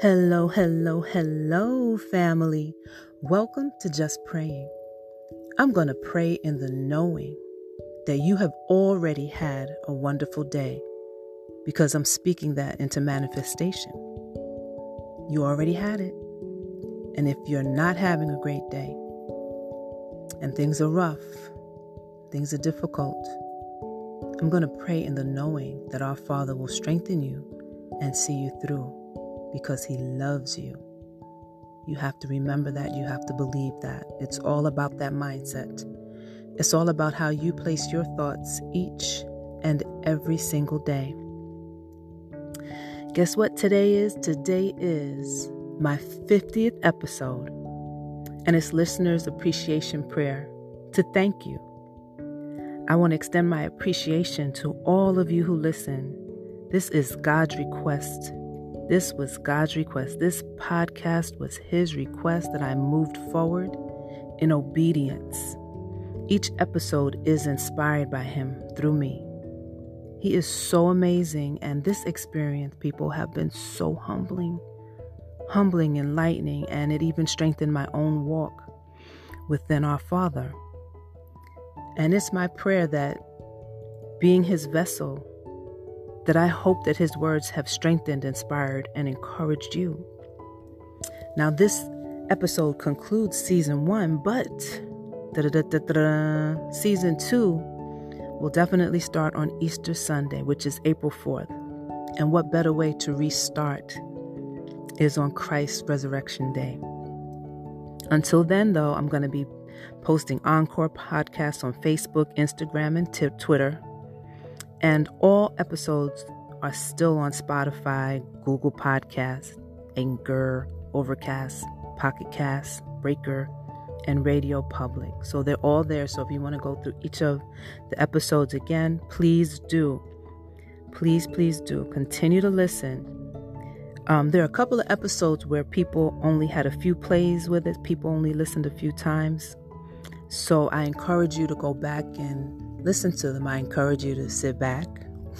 Hello, hello, hello, family. Welcome to Just Praying. I'm going to pray in the knowing that you have already had a wonderful day because I'm speaking that into manifestation. You already had it. And if you're not having a great day and things are rough, things are difficult, I'm going to pray in the knowing that our Father will strengthen you and see you through because He loves you. You have to remember that. You have to believe that. It's all about that mindset. It's all about how you place your thoughts each and every single day. Guess what today is? Today is my 50th episode, and it's listeners' appreciation prayer to thank you. I want to extend my appreciation to all of you who listen. This is God's request this was God's request. This podcast was His request that I moved forward in obedience. Each episode is inspired by Him through me. He is so amazing, and this experience, people, have been so humbling, humbling, enlightening, and it even strengthened my own walk within our Father. And it's my prayer that being His vessel, that I hope that his words have strengthened, inspired, and encouraged you. Now, this episode concludes season one, but season two will definitely start on Easter Sunday, which is April 4th. And what better way to restart is on Christ's Resurrection Day. Until then, though, I'm going to be posting encore podcasts on Facebook, Instagram, and Twitter and all episodes are still on Spotify, Google Podcasts, Anchor, Overcast, Pocket Cast, Breaker, and Radio Public. So they're all there. So if you want to go through each of the episodes again, please do. Please, please do. Continue to listen. Um, there are a couple of episodes where people only had a few plays with it, people only listened a few times. So I encourage you to go back and listen to them. I encourage you to sit back,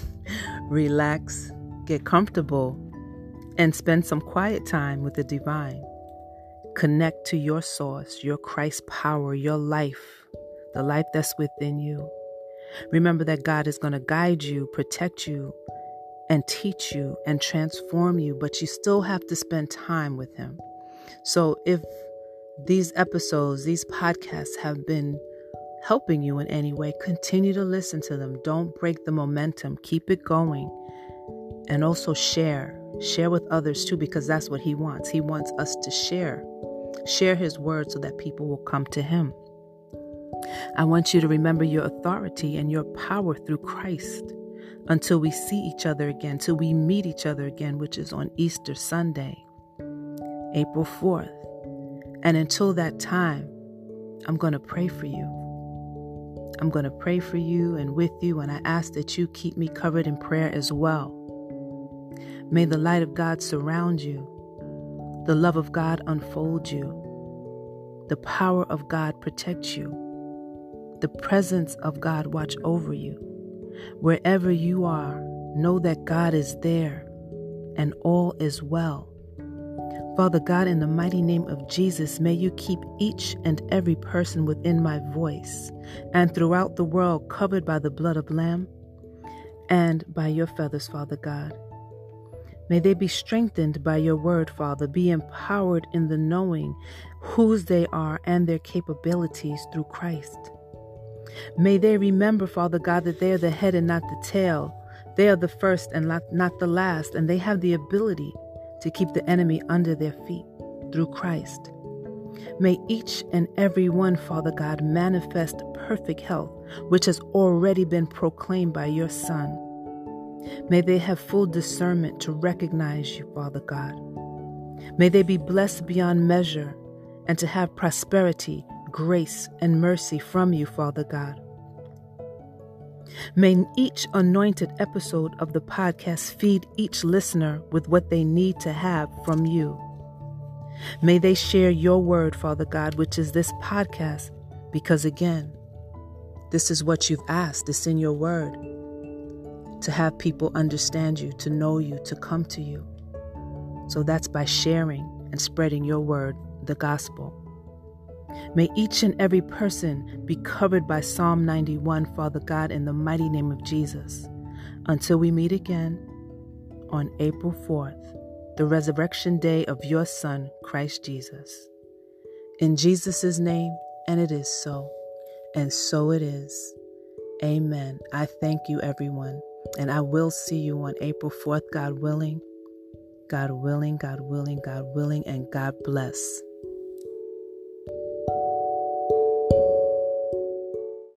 relax, get comfortable, and spend some quiet time with the divine. Connect to your source, your Christ power, your life, the life that's within you. Remember that God is going to guide you, protect you, and teach you and transform you, but you still have to spend time with Him. So if these episodes, these podcasts have been helping you in any way, continue to listen to them. Don't break the momentum. Keep it going. And also share. Share with others too, because that's what He wants. He wants us to share. Share His word so that people will come to Him. I want you to remember your authority and your power through Christ until we see each other again, till we meet each other again, which is on Easter Sunday, April 4th. And until that time, I'm going to pray for you. I'm going to pray for you and with you, and I ask that you keep me covered in prayer as well. May the light of God surround you, the love of God unfold you, the power of God protect you, the presence of God watch over you. Wherever you are, know that God is there and all is well. Father God, in the mighty name of Jesus, may you keep each and every person within my voice and throughout the world covered by the blood of Lamb and by your feathers, Father God. May they be strengthened by your word, Father, be empowered in the knowing whose they are and their capabilities through Christ. May they remember, Father God, that they are the head and not the tail. They are the first and not the last, and they have the ability to keep the enemy under their feet through Christ. May each and every one, Father God, manifest perfect health, which has already been proclaimed by your Son. May they have full discernment to recognize you, Father God. May they be blessed beyond measure and to have prosperity, grace, and mercy from you, Father God. May each anointed episode of the podcast feed each listener with what they need to have from you. May they share your word, Father God, which is this podcast, because again, this is what you've asked. It's in your word to have people understand you, to know you, to come to you. So that's by sharing and spreading your word, the gospel. May each and every person be covered by Psalm 91, Father God, in the mighty name of Jesus. Until we meet again on April 4th, the resurrection day of your Son, Christ Jesus. In Jesus' name, and it is so, and so it is. Amen. I thank you, everyone, and I will see you on April 4th, God willing. God willing, God willing, God willing, and God bless.